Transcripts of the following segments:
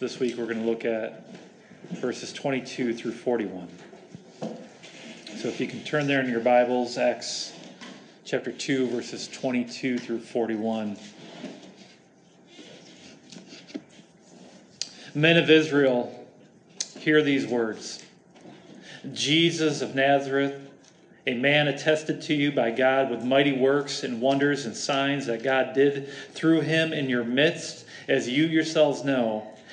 This week we're going to look at verses 22 through 41. So if you can turn there in your Bibles, Acts chapter 2, verses 22 through 41. Men of Israel, hear these words Jesus of Nazareth, a man attested to you by God with mighty works and wonders and signs that God did through him in your midst, as you yourselves know.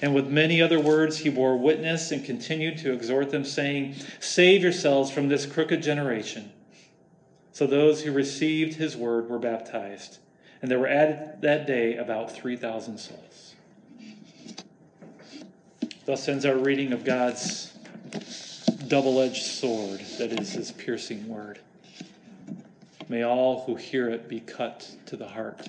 And with many other words he bore witness and continued to exhort them, saying, Save yourselves from this crooked generation. So those who received his word were baptized, and there were added that day about 3,000 souls. Thus ends our reading of God's double edged sword, that is his piercing word. May all who hear it be cut to the heart.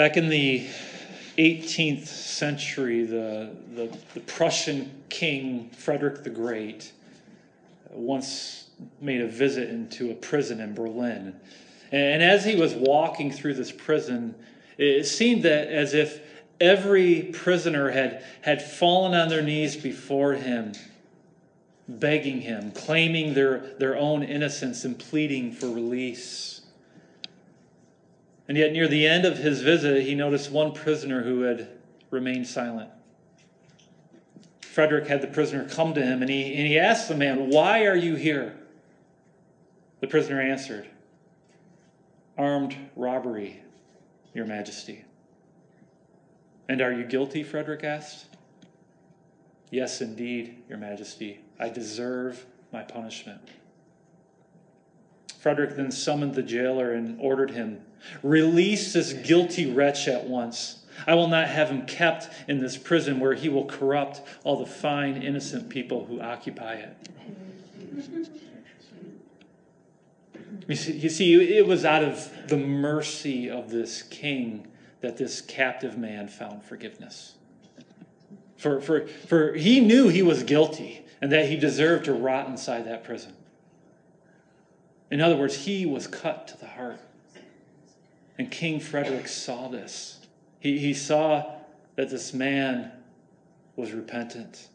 Back in the 18th century, the, the, the Prussian king Frederick the Great once made a visit into a prison in Berlin. And as he was walking through this prison, it seemed that as if every prisoner had, had fallen on their knees before him, begging him, claiming their, their own innocence, and pleading for release. And yet, near the end of his visit, he noticed one prisoner who had remained silent. Frederick had the prisoner come to him and he, and he asked the man, Why are you here? The prisoner answered, armed robbery, Your Majesty. And are you guilty? Frederick asked. Yes, indeed, Your Majesty. I deserve my punishment. Frederick then summoned the jailer and ordered him Release this guilty wretch at once. I will not have him kept in this prison where he will corrupt all the fine, innocent people who occupy it. You see, you see, it was out of the mercy of this king that this captive man found forgiveness. For, for, for he knew he was guilty and that he deserved to rot inside that prison. In other words, he was cut to the heart. And King Frederick saw this. He, he saw that this man was repentant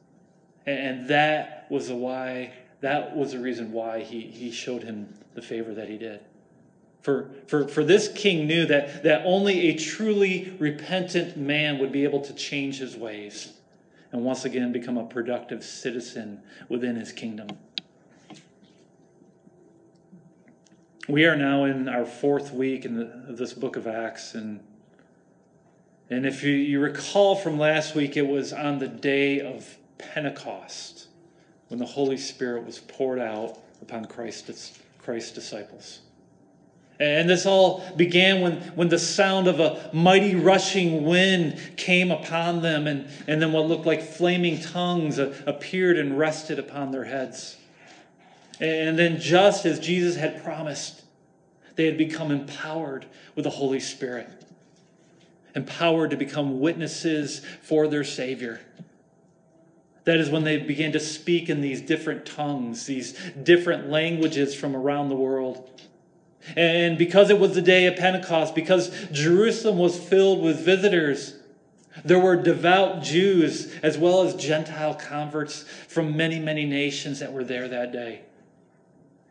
And that was the why, that was the reason why he, he showed him the favor that he did. For, for, for this king knew that, that only a truly repentant man would be able to change his ways and once again become a productive citizen within his kingdom. We are now in our fourth week in the, this book of Acts, and and if you, you recall from last week, it was on the day of Pentecost when the Holy Spirit was poured out upon Christ's, Christ's disciples. And this all began when, when the sound of a mighty rushing wind came upon them, and, and then what looked like flaming tongues uh, appeared and rested upon their heads. And then, just as Jesus had promised, they had become empowered with the Holy Spirit, empowered to become witnesses for their Savior. That is when they began to speak in these different tongues, these different languages from around the world. And because it was the day of Pentecost, because Jerusalem was filled with visitors, there were devout Jews as well as Gentile converts from many, many nations that were there that day.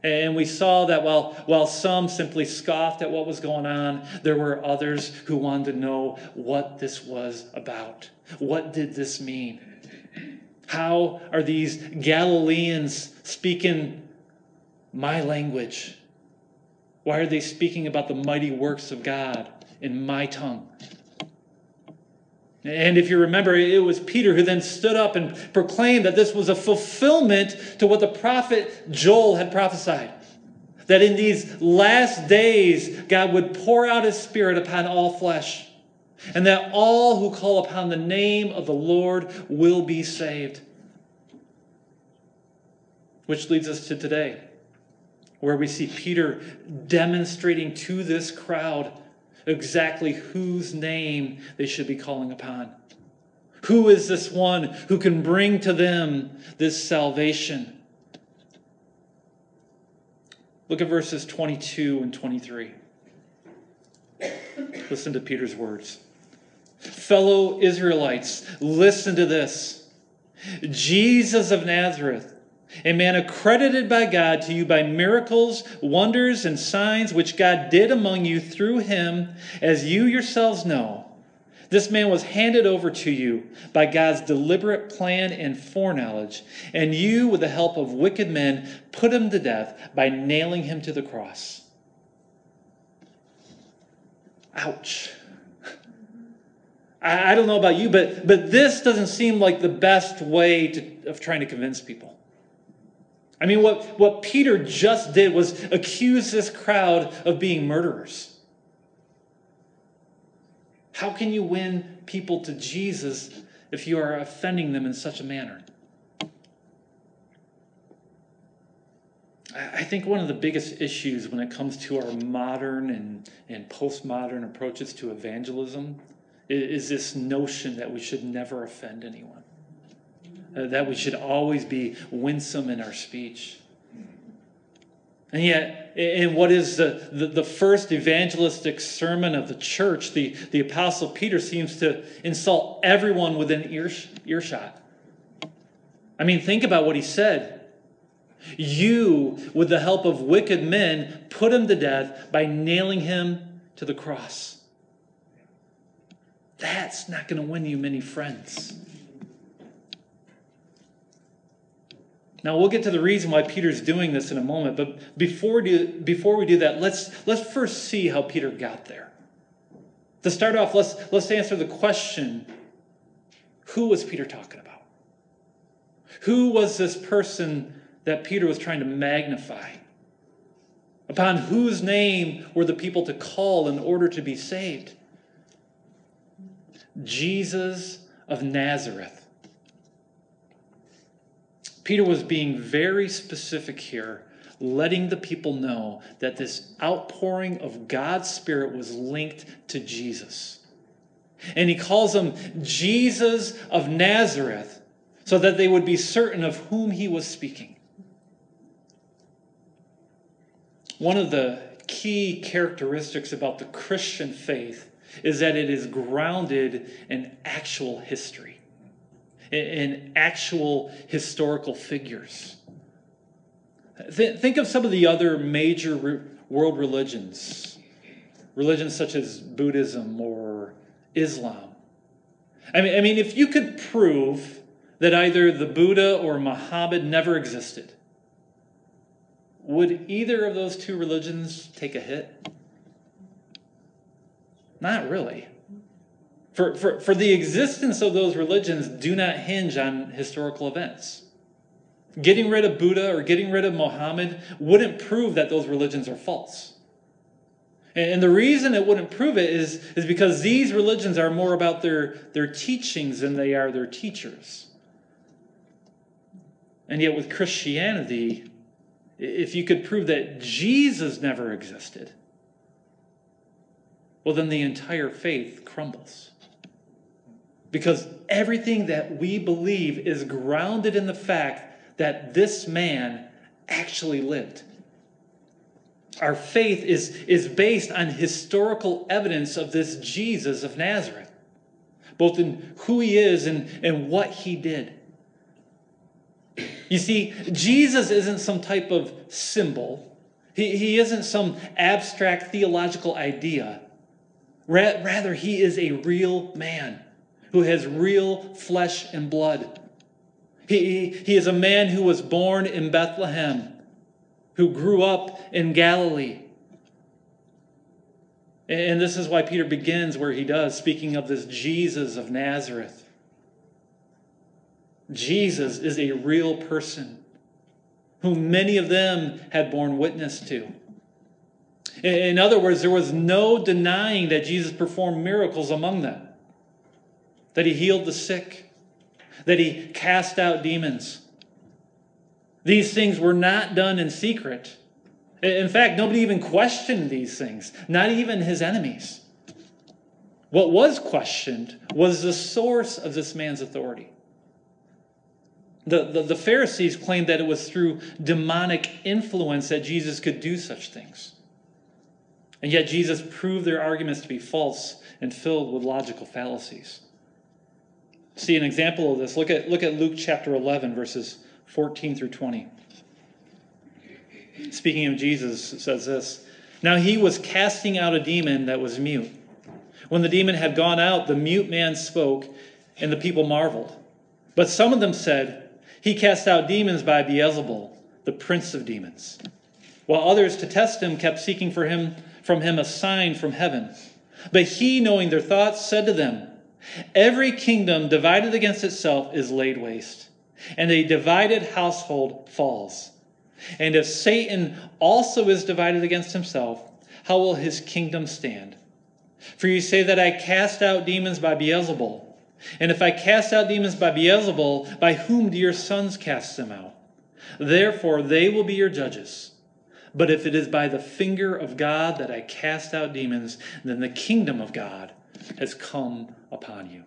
And we saw that while, while some simply scoffed at what was going on, there were others who wanted to know what this was about. What did this mean? How are these Galileans speaking my language? Why are they speaking about the mighty works of God in my tongue? And if you remember, it was Peter who then stood up and proclaimed that this was a fulfillment to what the prophet Joel had prophesied. That in these last days, God would pour out his Spirit upon all flesh, and that all who call upon the name of the Lord will be saved. Which leads us to today where we see Peter demonstrating to this crowd exactly whose name they should be calling upon. Who is this one who can bring to them this salvation? Look at verses 22 and 23. Listen to Peter's words. Fellow Israelites, listen to this. Jesus of Nazareth a man accredited by God to you by miracles, wonders, and signs which God did among you through him, as you yourselves know. This man was handed over to you by God's deliberate plan and foreknowledge, and you, with the help of wicked men, put him to death by nailing him to the cross. Ouch. I, don't know about you, but, but this doesn't seem like the best way to, of trying to convince people. I mean, what, what Peter just did was accuse this crowd of being murderers. How can you win people to Jesus if you are offending them in such a manner? I think one of the biggest issues when it comes to our modern and, and postmodern approaches to evangelism is, is this notion that we should never offend anyone. Uh, that we should always be winsome in our speech. And yet, in what is the, the, the, first evangelistic sermon of the church, the, the Apostle Peter seems to insult everyone within ears, earshot. I mean, think about what he said. You, with the help of wicked men, put him to death by nailing him to the cross. That's not going to win you many friends. Now we'll get to the reason why Peter's doing this in a moment, but before we do, before we do that, let's let's first see how Peter got there. To start off, let's let's answer the question: Who was Peter talking about? Who was this person that Peter was trying to magnify? Upon whose name were the people to call in order to be saved? Jesus of Nazareth. Peter was being very specific here, letting the people know that this outpouring of God's Spirit was linked to Jesus. And he calls him Jesus of Nazareth so that they would be certain of whom he was speaking. One of the key characteristics about the Christian faith is that it is grounded in actual history in actual historical figures. Th- think of some of the other major world religions, religions such as Buddhism or Islam. I mean, I mean, if you could prove that either the Buddha or Muhammad never existed, would either of those two religions take a hit? Not really. For, for, for the existence of those religions do not hinge on historical events. Getting rid of Buddha or getting rid of Muhammad wouldn't prove that those religions are false. And the reason it wouldn't prove it is, is because these religions are more about their, their teachings than they are their teachers. And yet, with Christianity, if you could prove that Jesus never existed, well, then the entire faith crumbles. Because everything that we believe is grounded in the fact that this man actually lived. Our faith is, is based on historical evidence of this Jesus of Nazareth, both in who he is and, and what he did. You see, Jesus isn't some type of symbol, he, he isn't some abstract theological idea. Rather, he is a real man who has real flesh and blood. He, he, is a man who was born in Bethlehem, who grew up in Galilee. And this is why Peter begins where he does, speaking of this Jesus of Nazareth. Jesus is a real person whom many of them had borne witness to. In other words, there was no denying that Jesus performed miracles among them, that he healed the sick, that he cast out demons. These things were not done in secret. In fact, nobody even questioned these things, not even his enemies. What was questioned was the source of this man's authority. The, the, the, Pharisees claimed that it was through demonic influence that Jesus could do such things. And yet Jesus proved their arguments to be false and filled with logical fallacies. See an example of this. Look at, look at Luke chapter 11, verses 14 through 20. Speaking of Jesus, says this Now he was casting out a demon that was mute. When the demon had gone out, the mute man spoke, and the people marveled. But some of them said, he cast out demons by Beelzebul, the prince of demons. While others, to test him, kept seeking for him from him a sign from heaven. But he, knowing their thoughts, said to them, Every kingdom divided against itself is laid waste, and a divided household falls. And if Satan also is divided against himself, how will his kingdom stand? For you say that I cast out demons by Beelzebul. And if I cast out demons by Beelzebul, by whom do your sons cast them out? Therefore, they will be your judges. But if it is by the finger of God that I cast out demons, then the kingdom of God has come upon you.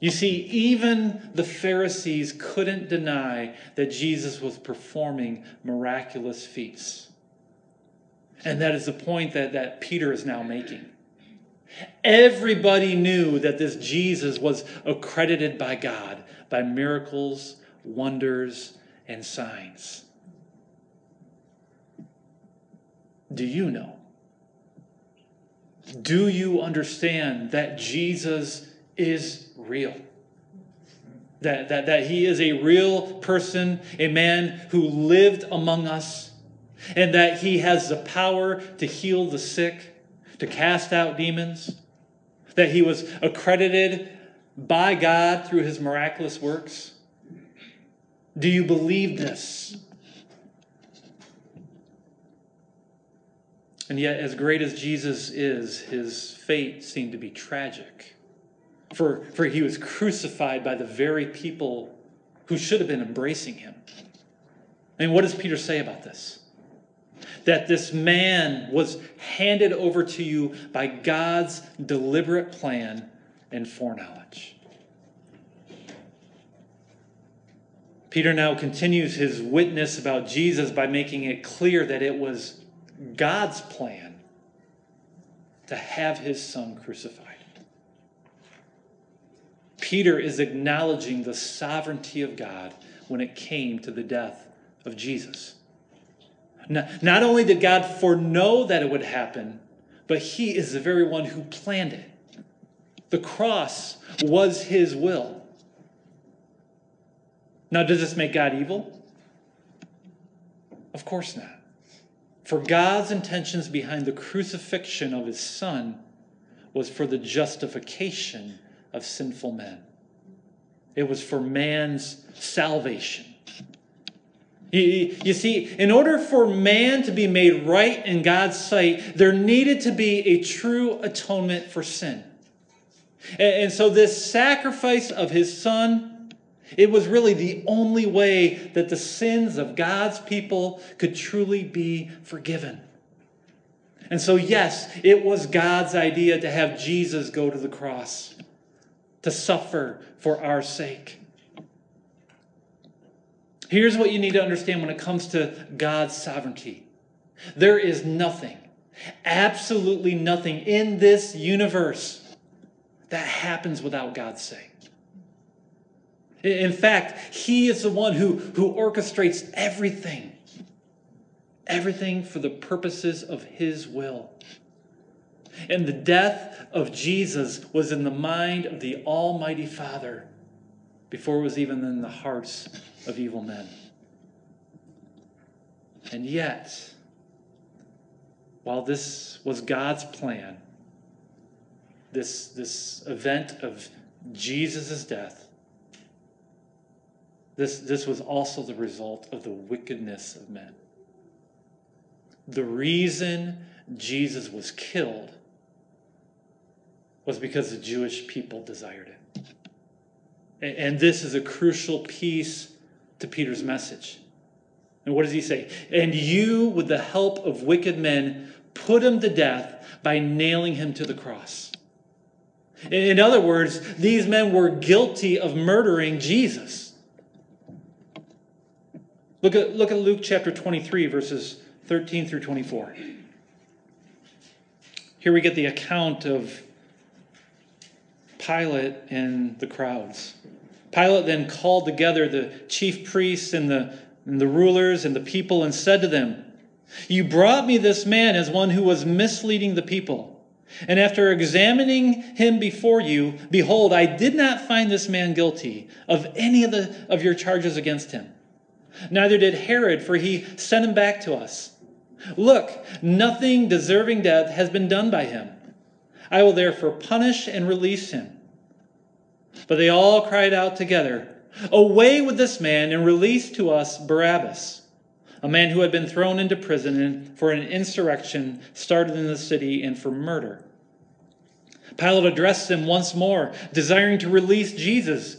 You see, even the Pharisees couldn't deny that Jesus was performing miraculous feats. And that is the point that, that Peter is now making. Everybody knew that this Jesus was accredited by God by miracles, wonders, and signs. Do you know? Do you understand that Jesus is real? That, that, that he is a real person, a man who lived among us, and that he has the power to heal the sick to cast out demons, that he was accredited by God through his miraculous works? Do you believe this? And yet, as great as Jesus is, his fate seemed to be tragic. For, for he was crucified by the very people who should have been embracing him. I mean, what does Peter say about this? that this man was handed over to you by God's deliberate plan and foreknowledge. Peter now continues his witness about Jesus by making it clear that it was God's plan to have his son crucified. Peter is acknowledging the sovereignty of God when it came to the death of Jesus. Not only did God foreknow that it would happen, but he is the very one who planned it. The cross was his will. Now, does this make God evil? Of course not. For God's intentions behind the crucifixion of his son was for the justification of sinful men. It was for man's salvation. You, see, in order for man to be made right in God's sight, there needed to be a true atonement for sin. And so, this sacrifice of his son, it was really the only way that the sins of God's people could truly be forgiven. And so, yes, it was God's idea to have Jesus go to the cross, to suffer for our sake. Here's what you need to understand when it comes to God's sovereignty there is nothing, absolutely nothing in this universe that happens without God's say. In fact, He is the one who, who orchestrates everything, everything for the purposes of His will. And the death of Jesus was in the mind of the Almighty Father before it was even in the hearts of evil men. And yet, while this was God's plan, this, this event of Jesus' death, this, this was also the result of the wickedness of men. The reason Jesus was killed was because the Jewish people desired it. And this is a crucial piece to Peter's message. And what does he say? And you, with the help of wicked men, put him to death by nailing him to the cross. In other words, these men were guilty of murdering Jesus. Look at, look at Luke chapter 23, verses 13 through 24. Here we get the account of Pilate and the crowds. Pilate then called together the chief priests and the, and the rulers and the people and said to them, You brought me this man as one who was misleading the people. And after examining him before you, behold, I did not find this man guilty of any of, the, of your charges against him. Neither did Herod, for he sent him back to us. Look, nothing deserving death has been done by him. I will therefore punish and release him. But they all cried out together, Away with this man and release to us Barabbas, a man who had been thrown into prison for an insurrection started in the city and for murder. Pilate addressed them once more, desiring to release Jesus,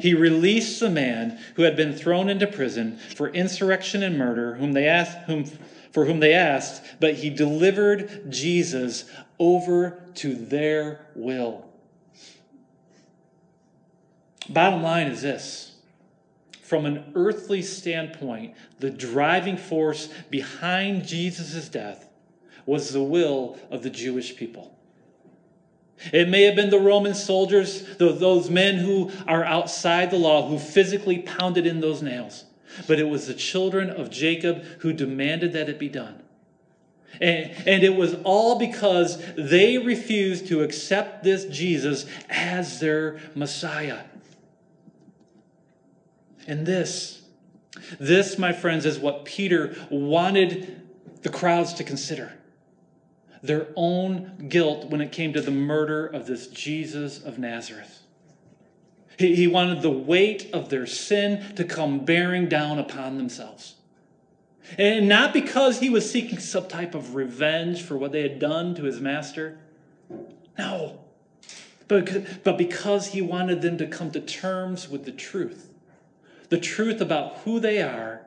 He released the man who had been thrown into prison for insurrection and murder, whom they asked, whom, for whom they asked, but he delivered Jesus over to their will. Bottom line is this from an earthly standpoint, the driving force behind Jesus' death was the will of the Jewish people. It may have been the Roman soldiers, those men who are outside the law, who physically pounded in those nails, but it was the children of Jacob who demanded that it be done. And, and it was all because they refused to accept this Jesus as their Messiah. And this, this, my friends, is what Peter wanted the crowds to consider their own guilt when it came to the murder of this Jesus of Nazareth. He, he wanted the weight of their sin to come bearing down upon themselves. And not because he was seeking some type of revenge for what they had done to his master. No. But, but because he wanted them to come to terms with the truth the truth about who they are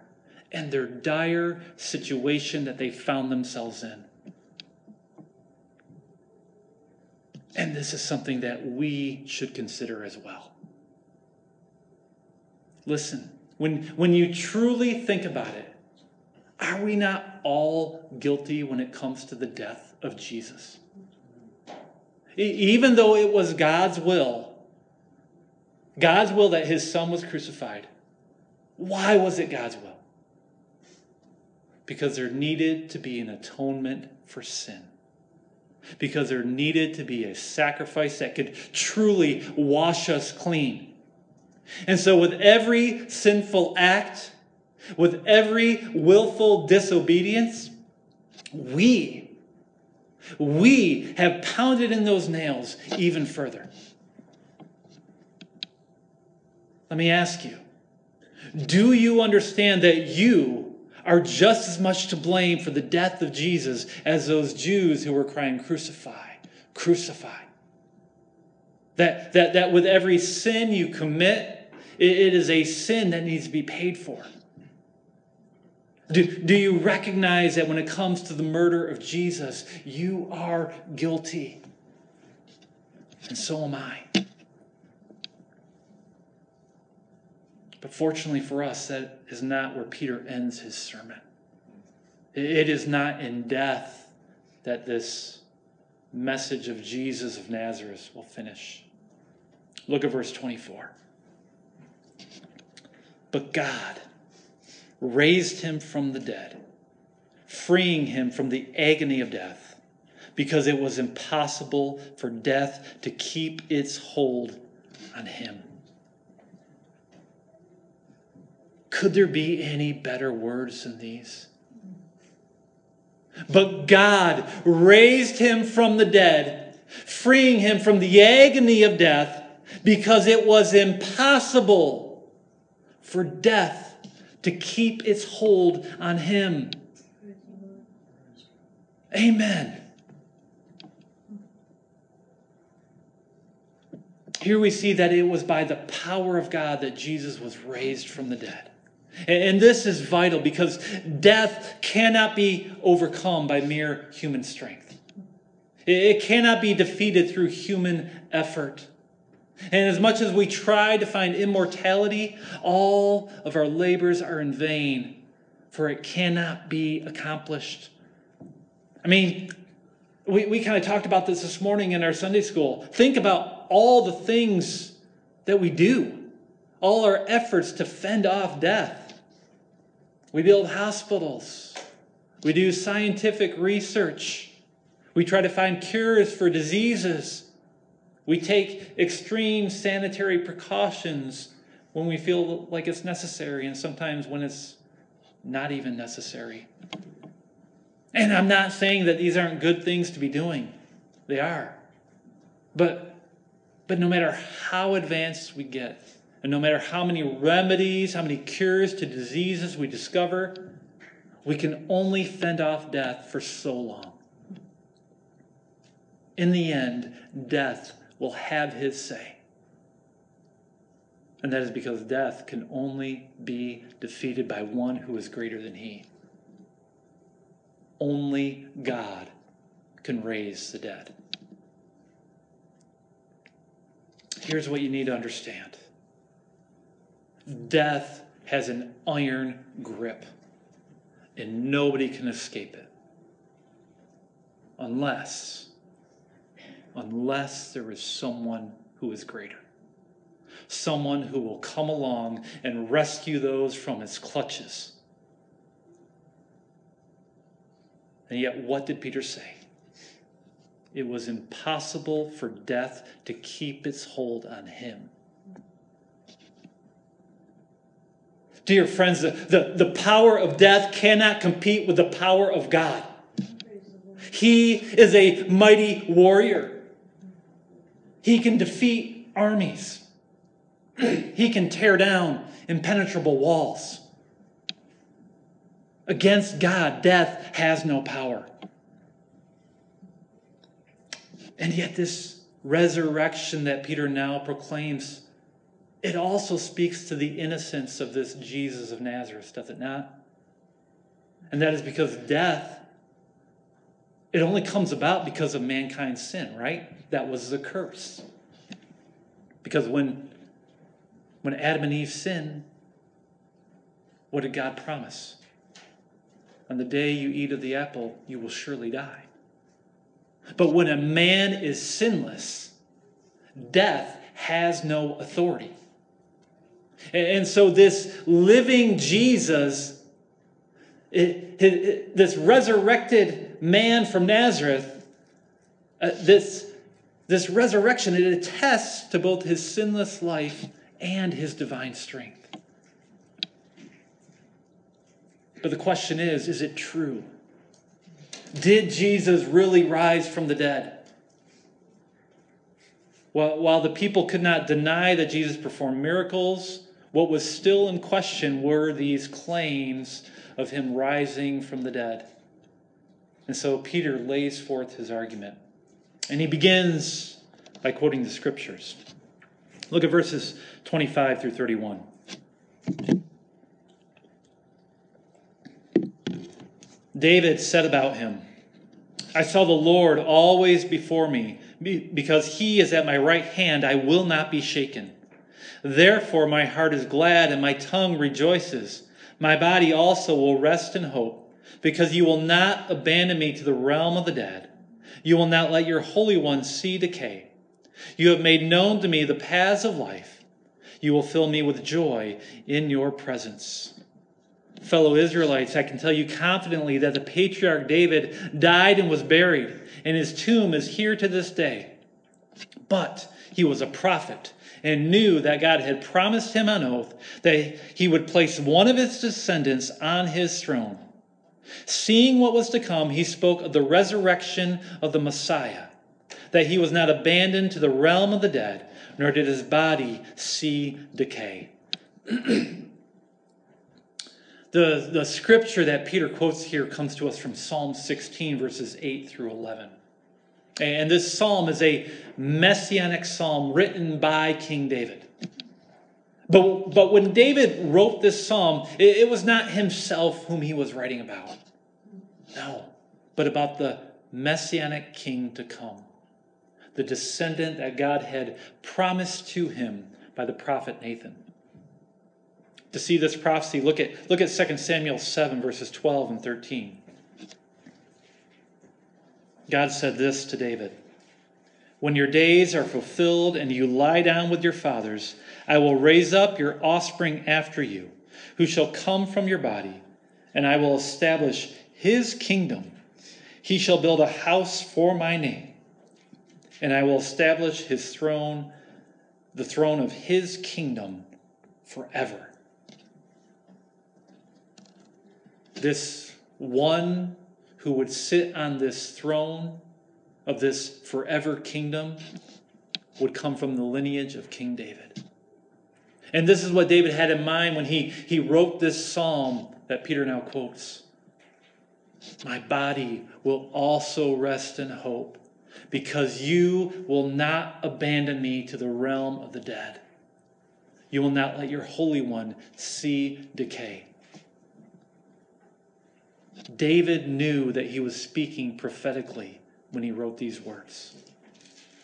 and their dire situation that they found themselves in. And this is something that we should consider as well. Listen, when, when you truly think about it, are we not all guilty when it comes to the death of Jesus? Even though it was God's will, God's will that his son was crucified, why was it God's will? Because there needed to be an atonement for sin. Because there needed to be a sacrifice that could truly wash us clean. And so, with every sinful act, with every willful disobedience, we, we have pounded in those nails even further. Let me ask you do you understand that you are just as much to blame for the death of Jesus as those Jews who were crying, Crucify, crucify? That, that, that with every sin you commit, it, it is a sin that needs to be paid for. Do, do you recognize that when it comes to the murder of Jesus, you are guilty? And so am I. But fortunately for us, that is not where Peter ends his sermon. It is not in death that this message of Jesus of Nazareth will finish. Look at verse 24. But God raised him from the dead, freeing him from the agony of death, because it was impossible for death to keep its hold on him. Could there be any better words than these? But God raised him from the dead, freeing him from the agony of death, because it was impossible for death to keep its hold on him. Amen. Here we see that it was by the power of God that Jesus was raised from the dead. And this is vital because death cannot be overcome by mere human strength. It cannot be defeated through human effort. And as much as we try to find immortality, all of our labors are in vain, for it cannot be accomplished. I mean, we, we kind of talked about this this morning in our Sunday school. Think about all the things that we do, all our efforts to fend off death. We build hospitals. We do scientific research. We try to find cures for diseases. We take extreme sanitary precautions when we feel like it's necessary, and sometimes when it's not even necessary. And I'm not saying that these aren't good things to be doing, they are. But, but no matter how advanced we get, and no matter how many remedies, how many cures to diseases we discover, we can only fend off death for so long. In the end, death will have his say. And that is because death can only be defeated by one who is greater than he. Only God can raise the dead. Here's what you need to understand Death has an iron grip, and nobody can escape it. Unless, unless there is someone who is greater. Someone who will come along and rescue those from its clutches. And yet, what did Peter say? It was impossible for death to keep its hold on him. Dear friends, the, the, the power of death cannot compete with the power of God. He is a mighty warrior. He can defeat armies. He can tear down impenetrable walls. Against God, death has no power. And yet, this resurrection that Peter now proclaims it also speaks to the innocence of this Jesus of Nazareth, does it not? And that is because death, it only comes about because of mankind's sin, right? That was the curse. Because when, when Adam and Eve sinned, what did God promise? On the day you eat of the apple, you will surely die. But when a man is sinless, death has no authority. And so, this living Jesus, this resurrected man from Nazareth, uh, this, this resurrection, it attests to both his sinless life and his divine strength. But the question is is it true? Did Jesus really rise from the dead? While, while the people could not deny that Jesus performed miracles, what was still in question were these claims of him rising from the dead. And so Peter lays forth his argument. And he begins by quoting the scriptures. Look at verses 25 through 31. David said about him, I saw the Lord always before me. Because he is at my right hand, I will not be shaken. Therefore, my heart is glad and my tongue rejoices. My body also will rest in hope, because you will not abandon me to the realm of the dead. You will not let your Holy One see decay. You have made known to me the paths of life. You will fill me with joy in your presence fellow Israelites, I can tell you confidently that the patriarch David died and was buried, and his tomb is here to this day. But he was a prophet and knew that God had promised him on oath that he would place one of his descendants on his throne. Seeing what was to come, he spoke of the resurrection of the Messiah, that he was not abandoned to the realm of the dead, nor did his body see decay. The, the scripture that Peter quotes here comes to us from Psalm 16, verses 8 through 11. And this psalm is a messianic psalm written by King David. But, but when David wrote this psalm, it, it was not himself whom he was writing about. No, but about the messianic king to come, the descendant that God had promised to him by the prophet Nathan to see this prophecy, look at, look at 2 Samuel 7, verses 12 and 13. God said this to David When your days are fulfilled and you lie down with your fathers, I will raise up your offspring after you, who shall come from your body, and I will establish his kingdom. He shall build a house for my name, and I will establish his throne, the throne of his kingdom, forever. this one who would sit on this throne of this forever kingdom would come from the lineage of King David. And this is what David had in mind when he, he wrote this psalm that Peter now quotes. My body will also rest in hope because you will not abandon me to the realm of the dead. You will not let your Holy One see decay. David knew that he was speaking prophetically when he wrote these words,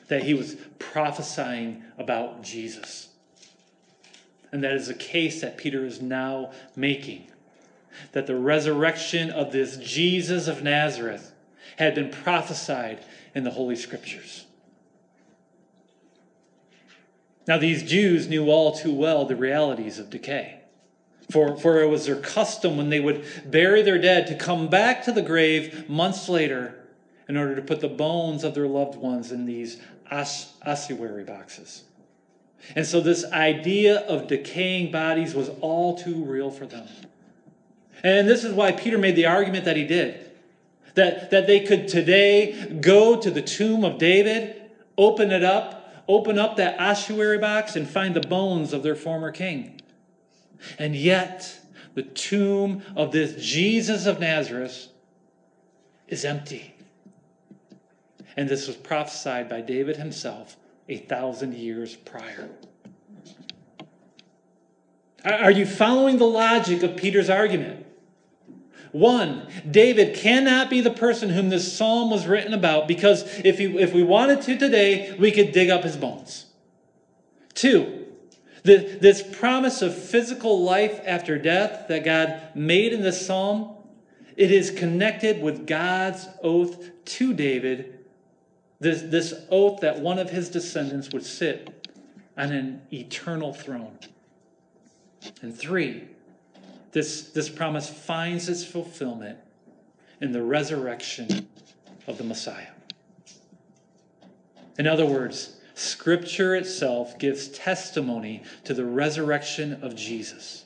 that he was prophesying about Jesus. And that is a case that Peter is now making that the resurrection of this Jesus of Nazareth had been prophesied in the Holy Scriptures. Now, these Jews knew all too well the realities of decay. For, for it was their custom when they would bury their dead to come back to the grave months later in order to put the bones of their loved ones in these os- ossuary boxes. And so, this idea of decaying bodies was all too real for them. And this is why Peter made the argument that he did that, that they could today go to the tomb of David, open it up, open up that ossuary box, and find the bones of their former king. And yet, the tomb of this Jesus of Nazareth is empty. And this was prophesied by David himself a thousand years prior. Are you following the logic of Peter's argument? One, David cannot be the person whom this psalm was written about because if, he, if we wanted to today, we could dig up his bones. Two, the, this promise of physical life after death that God made in this psalm, it is connected with God's oath to David, this, this oath that one of his descendants would sit on an eternal throne. And three, this, this promise finds its fulfillment in the resurrection of the Messiah. In other words, Scripture itself gives testimony to the resurrection of Jesus.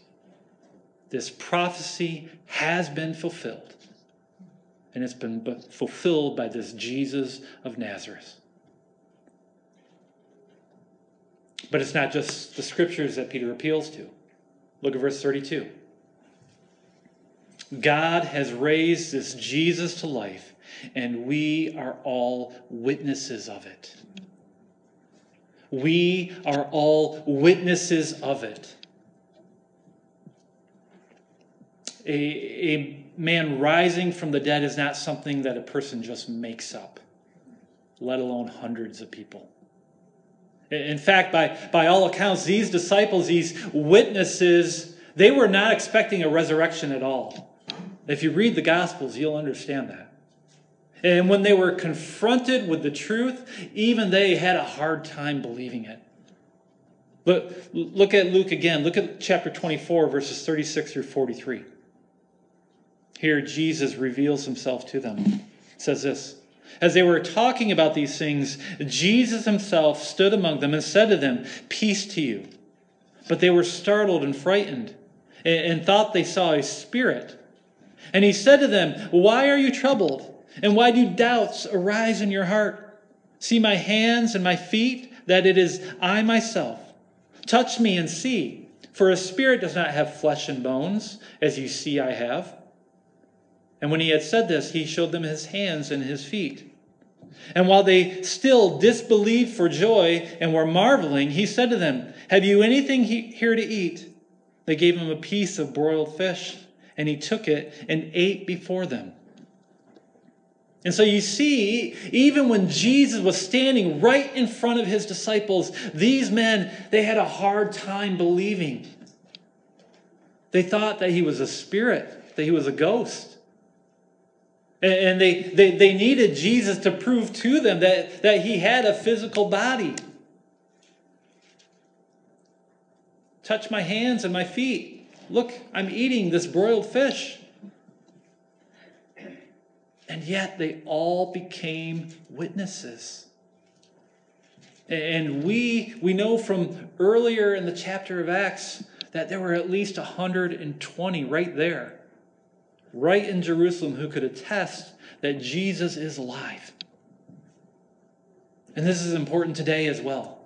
This prophecy has been fulfilled, and it's been fulfilled by this Jesus of Nazareth. But it's not just the Scriptures that Peter appeals to. Look at verse 32. God has raised this Jesus to life, and we are all witnesses of it. We are all witnesses of it. A, a man rising from the dead is not something that a person just makes up, let alone hundreds of people. In fact, by, by all accounts, these disciples, these witnesses, they were not expecting a resurrection at all. If you read the Gospels, you'll understand that. And when they were confronted with the truth, even they had a hard time believing it. Look, look at Luke again. Look at chapter 24, verses 36 through 43. Here, Jesus reveals himself to them. It says this As they were talking about these things, Jesus himself stood among them and said to them, Peace to you. But they were startled and frightened and thought they saw a spirit. And he said to them, Why are you troubled? And why do doubts arise in your heart? See my hands and my feet, that it is I myself. Touch me and see, for a spirit does not have flesh and bones, as you see I have. And when he had said this, he showed them his hands and his feet. And while they still disbelieved for joy and were marveling, he said to them, Have you anything here to eat? They gave him a piece of broiled fish and he took it and ate before them. And so you see, even when Jesus was standing right in front of his disciples, these men, they had a hard time believing. They thought that he was a spirit, that he was a ghost. And they, they, they needed Jesus to prove to them that, that he had a physical body. Touch my hands and my feet. Look, I'm eating this broiled fish. And yet they all became witnesses. And we, we know from earlier in the chapter of Acts that there were at least 120 right there, right in Jerusalem, who could attest that Jesus is alive. And this is important today as well.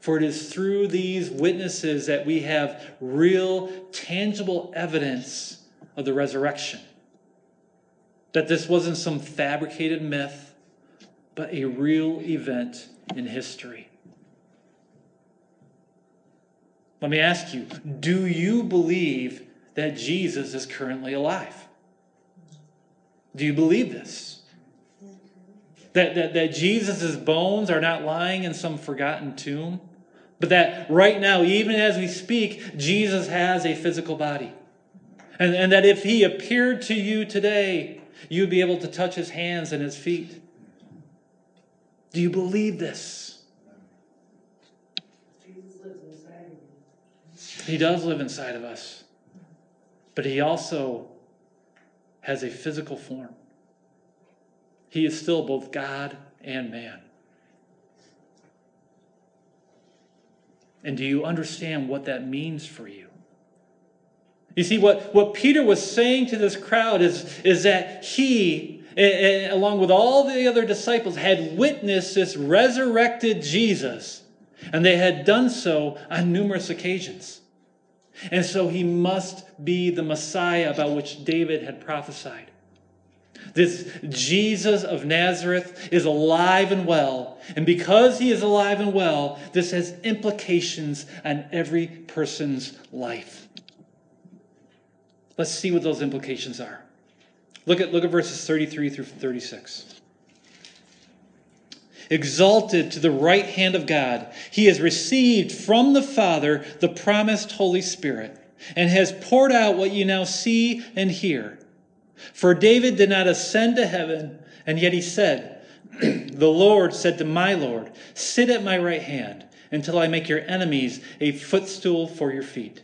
For it is through these witnesses that we have real, tangible evidence of the resurrection. That this wasn't some fabricated myth, but a real event in history. Let me ask you do you believe that Jesus is currently alive? Do you believe this? That, that, that Jesus' bones are not lying in some forgotten tomb? But that right now, even as we speak, Jesus has a physical body. And, and that if he appeared to you today, you'd be able to touch his hands and his feet. Do you believe this? He does live inside of us. But he also has a physical form. He is still both God and man. And do you understand what that means for you? You see, what, what Peter was saying to this crowd is, is that he, along with all the other disciples, had witnessed this resurrected Jesus, and they had done so on numerous occasions. And so he must be the Messiah about which David had prophesied. This Jesus of Nazareth is alive and well. And because he is alive and well, this has implications on every person's life. Let's see what those implications are. Look at, look at verses 33 through 36. Exalted to the right hand of God, he has received from the Father the promised Holy Spirit and has poured out what you now see and hear. For David did not ascend to heaven, and yet he said, The Lord said to my Lord, Sit at my right hand until I make your enemies a footstool for your feet.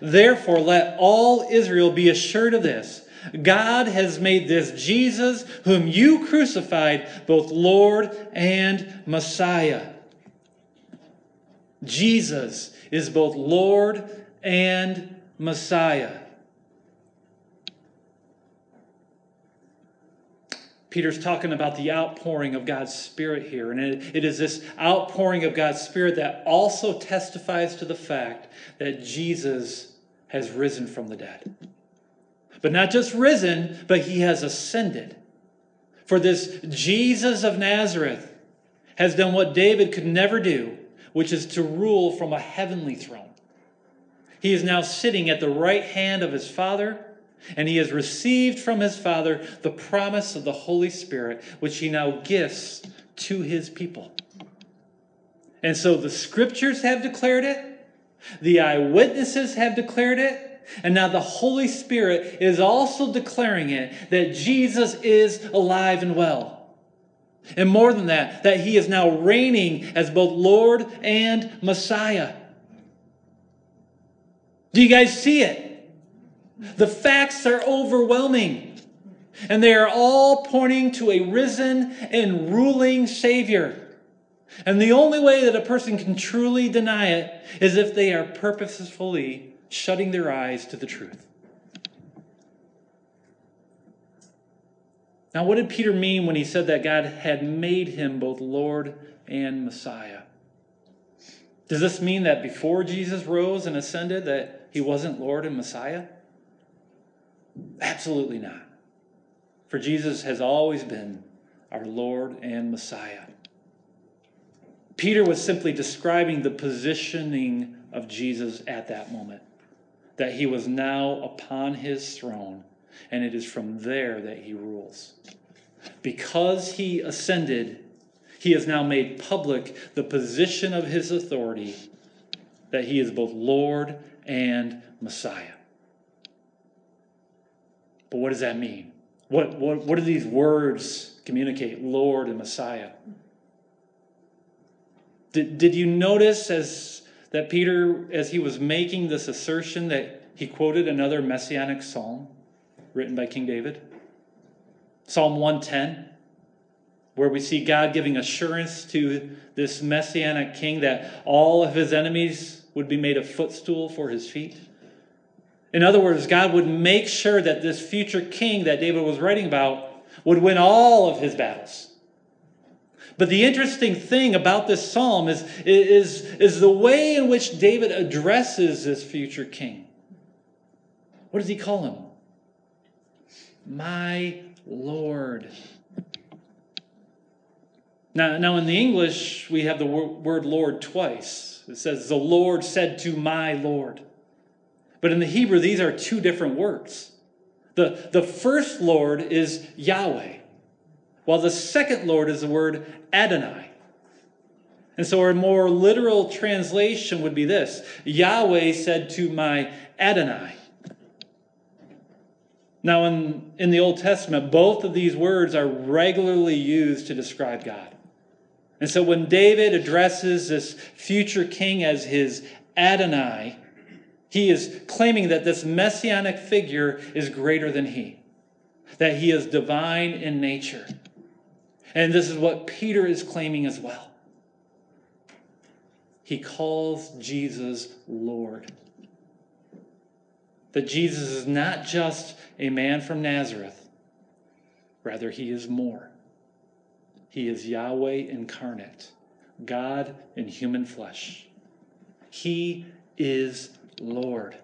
Therefore, let all Israel be assured of this God has made this Jesus, whom you crucified, both Lord and Messiah. Jesus is both Lord and Messiah. Peter's talking about the outpouring of God's Spirit here. And it, it is this outpouring of God's Spirit that also testifies to the fact that Jesus has risen from the dead. But not just risen, but he has ascended. For this Jesus of Nazareth has done what David could never do, which is to rule from a heavenly throne. He is now sitting at the right hand of his Father and he has received from his Father the promise of the Holy Spirit, which he now gifts to his people. And so the scriptures have declared it, the eyewitnesses have declared it, and now the Holy Spirit is also declaring it that Jesus is alive and well. And more than that, that he is now reigning as both Lord and Messiah. Do you guys see it? The facts are overwhelming, and they are all pointing to a risen and ruling Savior. And the only way that a person can truly deny it is if they are purposefully shutting their eyes to the truth. Now, what did Peter mean when he said that God had made him both Lord and Messiah? Does this mean that before Jesus rose and ascended that he wasn't Lord and Messiah? Absolutely not. For Jesus has always been our Lord and Messiah. Peter was simply describing the positioning of Jesus at that moment, that he was now upon his throne, and it is from there that he rules. Because he ascended, he has now made public the position of his authority, that he is both Lord and Messiah. But what does that mean? What, what, what do these words communicate, Lord and Messiah? Did, did you notice as that Peter, as he was making this assertion, that he quoted another messianic psalm written by King David? Psalm 110, where we see God giving assurance to this messianic king that all of his enemies would be made a footstool for his feet. In other words, God would make sure that this future king that David was writing about would win all of his battles. But the interesting thing about this psalm is, is, is the way in which David addresses this future king. What does he call him? My Lord. Now, now in the English, we have the word Lord twice. It says, The Lord said to my Lord. But in the Hebrew, these are two different words. The, the first Lord is Yahweh, while the second Lord is the word Adonai. And so, a more literal translation would be this Yahweh said to my Adonai. Now, in, in the Old Testament, both of these words are regularly used to describe God. And so, when David addresses this future king as his Adonai, he is claiming that this messianic figure is greater than he, that he is divine in nature. And this is what Peter is claiming as well. He calls Jesus Lord. That Jesus is not just a man from Nazareth, rather, he is more. He is Yahweh incarnate, God in human flesh. He is Lord.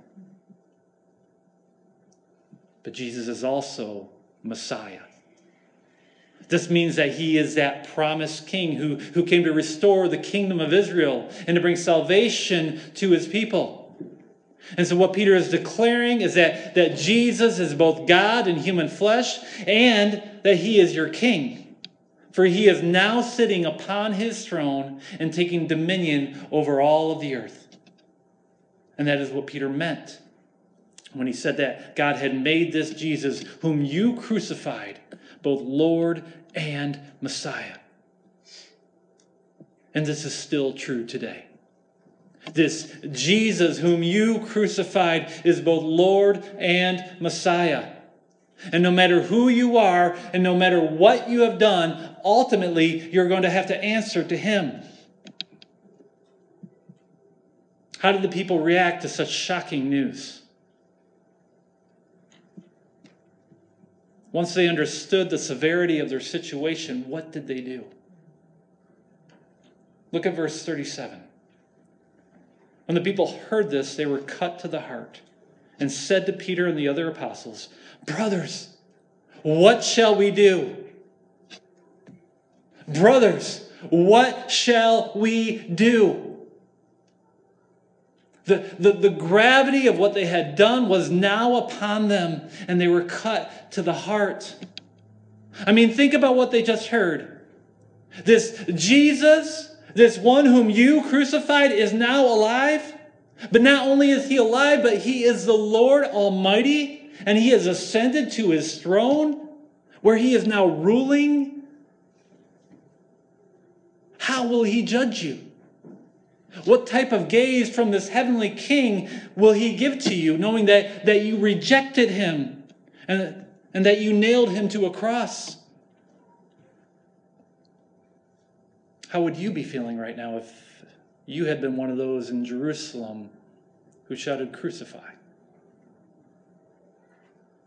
But Jesus is also Messiah, This means that he is that promised king who, who came to restore the kingdom of Israel and to bring salvation to his people. And so, what Peter is declaring is that, that Jesus is both God and human flesh, and that he is your king. For he is now sitting upon his throne and taking dominion over all of the earth. And that is what Peter meant when he said that God had made this Jesus, whom you crucified, both Lord and Messiah. And this is still true today. This Jesus, whom you crucified, is both Lord and Messiah. And no matter who you are, and no matter what you have done, ultimately you're going to have to answer to him. How did the people react to such shocking news? Once they understood the severity of their situation, what did they do? Look at verse 37. When the people heard this, they were cut to the heart and said to Peter and the other apostles, Brothers, what shall we do? Brothers, what shall we do? The, the, the gravity of what they had done was now upon them, and they were cut to the heart. I mean, think about what they just heard. This Jesus, this one whom you crucified, is now alive. But not only is he alive, but he is the Lord Almighty, and he has ascended to his throne, where he is now ruling. How will he judge you? What type of gaze from this heavenly king will he give to you, knowing that, that you rejected him and, and that you nailed him to a cross? How would you be feeling right now if you had been one of those in Jerusalem who shouted, Crucify?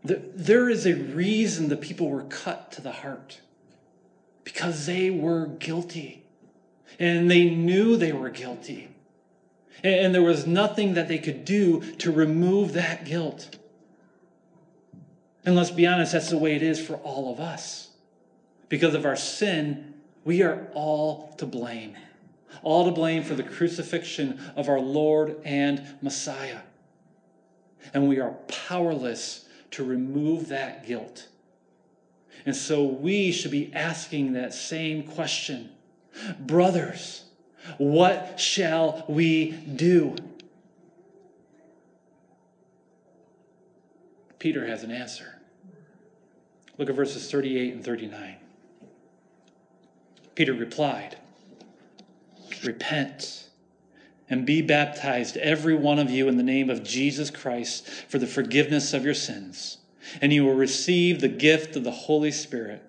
There is a reason the people were cut to the heart because they were guilty and they knew they were guilty. And there was nothing that they could do to remove that guilt. And let's be honest, that's the way it is for all of us. Because of our sin, we are all to blame. All to blame for the crucifixion of our Lord and Messiah. And we are powerless to remove that guilt. And so we should be asking that same question Brothers, what shall we do? Peter has an answer. Look at verses 38 and 39. Peter replied, Repent and be baptized, every one of you, in the name of Jesus Christ for the forgiveness of your sins, and you will receive the gift of the Holy Spirit.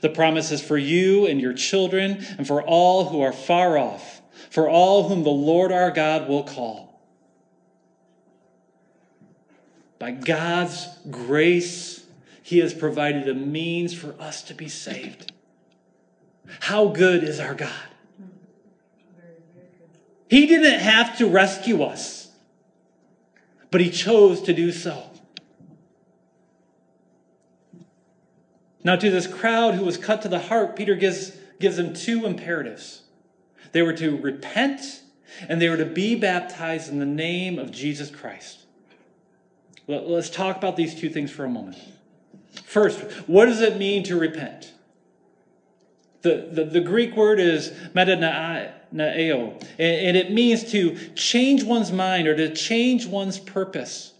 The promise is for you and your children and for all who are far off, for all whom the Lord our God will call. By God's grace, He has provided a means for us to be saved. How good is our God? He didn't have to rescue us, but He chose to do so. Now, to this crowd who was cut to the heart, Peter gives, gives them two imperatives. They were to repent and they were to be baptized in the name of Jesus Christ. Let's talk about these two things for a moment. First, what does it mean to repent? The, the, the Greek word is metanoeo, and it means to change one's mind or to change one's purpose.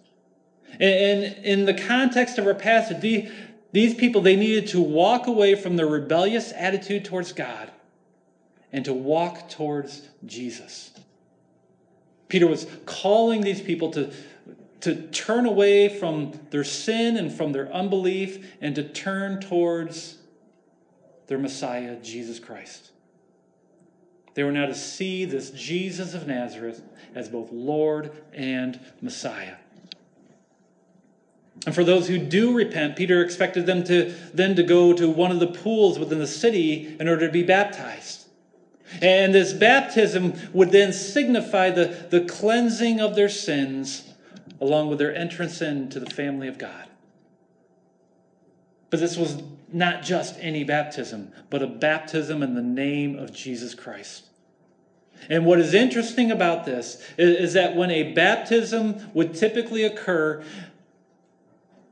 And in the context of our passage, these people, they needed to walk away from their rebellious attitude towards God and to walk towards Jesus. Peter was calling these people to, to turn away from their sin and from their unbelief and to turn towards their Messiah, Jesus Christ. They were now to see this Jesus of Nazareth as both Lord and Messiah. And for those who do repent, Peter expected them to then to go to one of the pools within the city in order to be baptized. And this baptism would then signify the, the cleansing of their sins along with their entrance into the family of God. But this was not just any baptism, but a baptism in the name of Jesus Christ. And what is interesting about this is, is, that when a baptism would typically occur,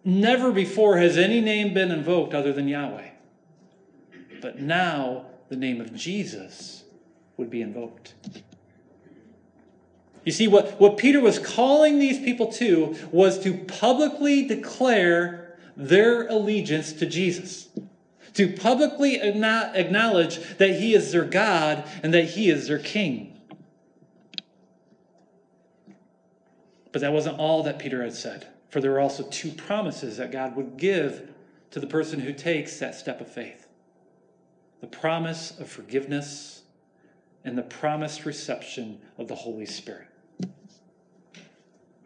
never before has any name been invoked other than Yahweh. But now the name of Jesus would be invoked. You see, what, what Peter was calling these people to was to publicly declare their allegiance to Jesus, to publicly acknowledge that he is their God and that he is their king. But that wasn't all that Peter had said, for there were also two promises that God would give to the person who takes that step of faith the promise of forgiveness and the promised reception of the Holy Spirit.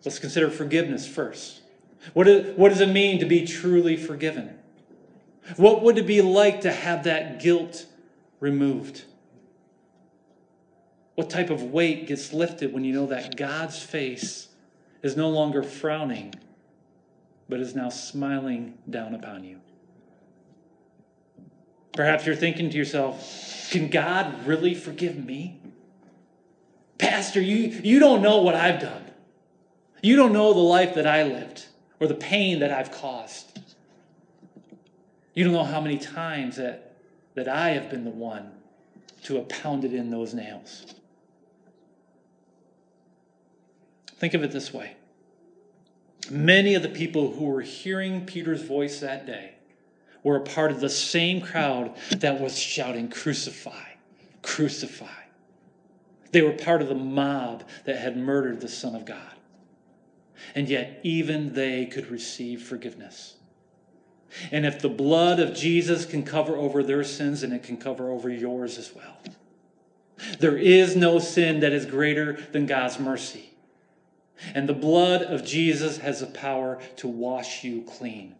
Let's consider forgiveness first. What, is, what does it mean to be truly forgiven? What would it be like to have that guilt removed? What type of weight gets lifted when you know that God's face is no longer frowning, but is now smiling down upon you? Perhaps you're thinking to yourself, can God really forgive me? Pastor, you, you don't know what I've done. You don't know the life that I lived or the pain that I've caused. You don't know how many times that, that I have been the one to have pounded in those nails. Think of it this way many of the people who were hearing Peter's voice that day were a part of the same crowd that was shouting, Crucify, crucify. They were part of the mob that had murdered the Son of God and yet even they could receive forgiveness. And if the blood of Jesus can cover over their sins, then it can cover over yours as well. There is no sin that is greater than God's mercy. And the blood of Jesus has the power to wash you clean.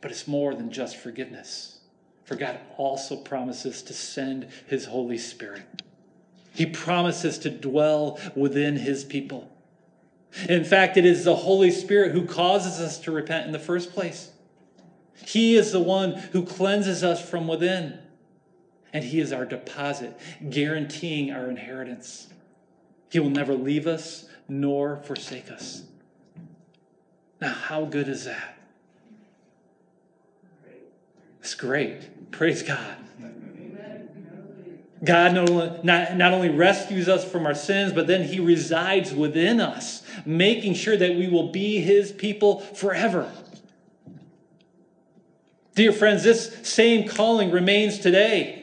But it's more than just forgiveness. For God also promises to send his Holy Spirit. He promises to dwell within his people. In fact, it is the Holy Spirit who causes us to repent in the first place. He is the one who cleanses us from within. And He is our deposit, guaranteeing our inheritance. He will never leave us nor forsake us. Now, how good is that? It's great. Praise God. God not only, not, not only rescues us from our sins, but then He resides within us, making sure that we will be His people forever. Dear friends, this same calling remains today.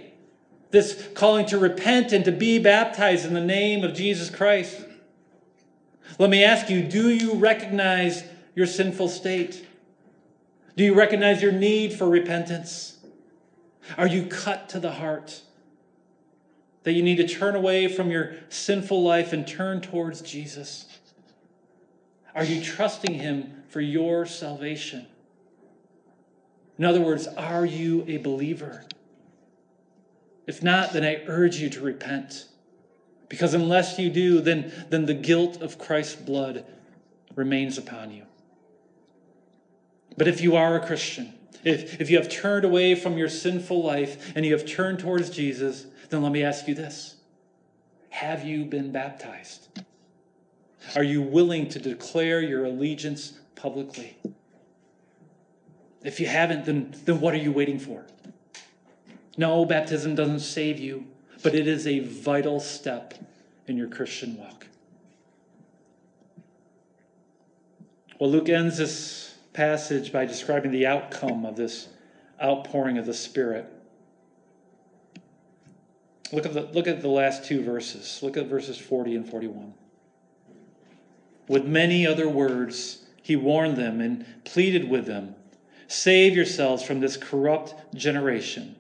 This calling to repent and to be baptized in the name of Jesus Christ. Let me ask you do you recognize your sinful state? Do you recognize your need for repentance? Are you cut to the heart? that you need to turn away from your sinful life and turn towards Jesus? Are you trusting Him for your salvation? In other words, are you a believer? If not, then I urge you to repent. Because unless you do, then, then the guilt of Christ's blood remains upon you. But if you are a Christian, if, if you have turned away from your sinful life and you have turned towards Jesus, then let me ask you this Have you been baptized? Are you willing to declare your allegiance publicly? If you haven't, then, then what are you waiting for? No, baptism doesn't save you, but it is a vital step in your Christian walk. Well, Luke ends this passage by describing the outcome of this outpouring of the Spirit. Look at the, look at the last two verses. Look at verses 40 and 41. With many other words, he warned them and pleaded with them Save yourselves from this corrupt generation.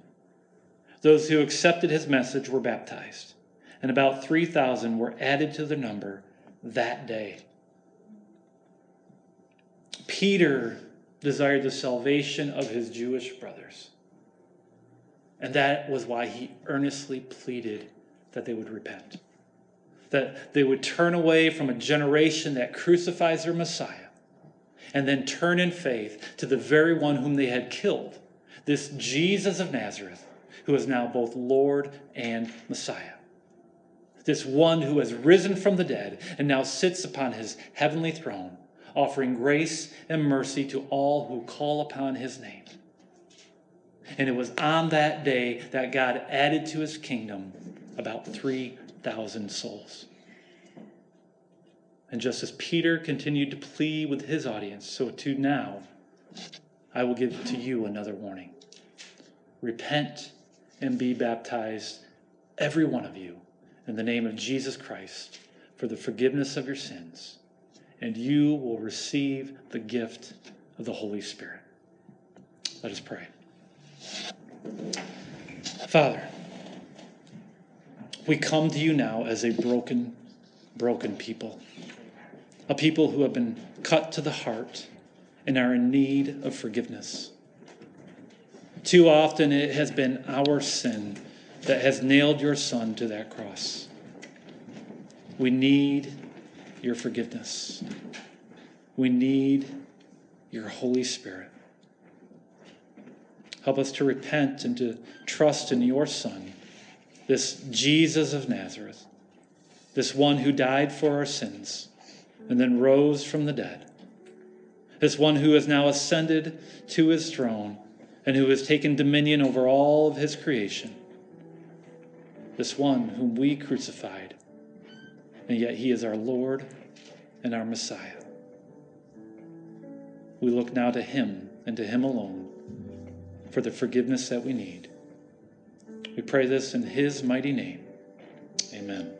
Those who accepted his message were baptized, and about 3,000 were added to the number that day. Peter desired the salvation of his Jewish brothers. And that was why he earnestly pleaded that they would repent, that they would turn away from a generation that crucifies their Messiah, and then turn in faith to the very one whom they had killed, this Jesus of Nazareth, who is now both Lord and Messiah. This one who has risen from the dead and now sits upon his heavenly throne, offering grace and mercy to all who call upon his name. And it was on that day that God added to his kingdom about 3,000 souls. And just as Peter continued to plead with his audience, so too now I will give to you another warning. Repent and be baptized, every one of you, in the name of Jesus Christ for the forgiveness of your sins, and you will receive the gift of the Holy Spirit. Let us pray. Father, we come to you now as a broken, broken people, a people who have been cut to the heart and are in need of forgiveness. Too often it has been our sin that has nailed your Son to that cross. We need your forgiveness. We need your Holy Spirit. Help us to repent and to trust in your Son, this Jesus of Nazareth, this one who died for our sins and then rose from the dead, this one who has now ascended to his throne and who has taken dominion over all of his creation, this one whom we crucified, and yet he is our Lord and our Messiah. We look now to him and to him alone for the forgiveness that we need. We pray this in His mighty name. Amen.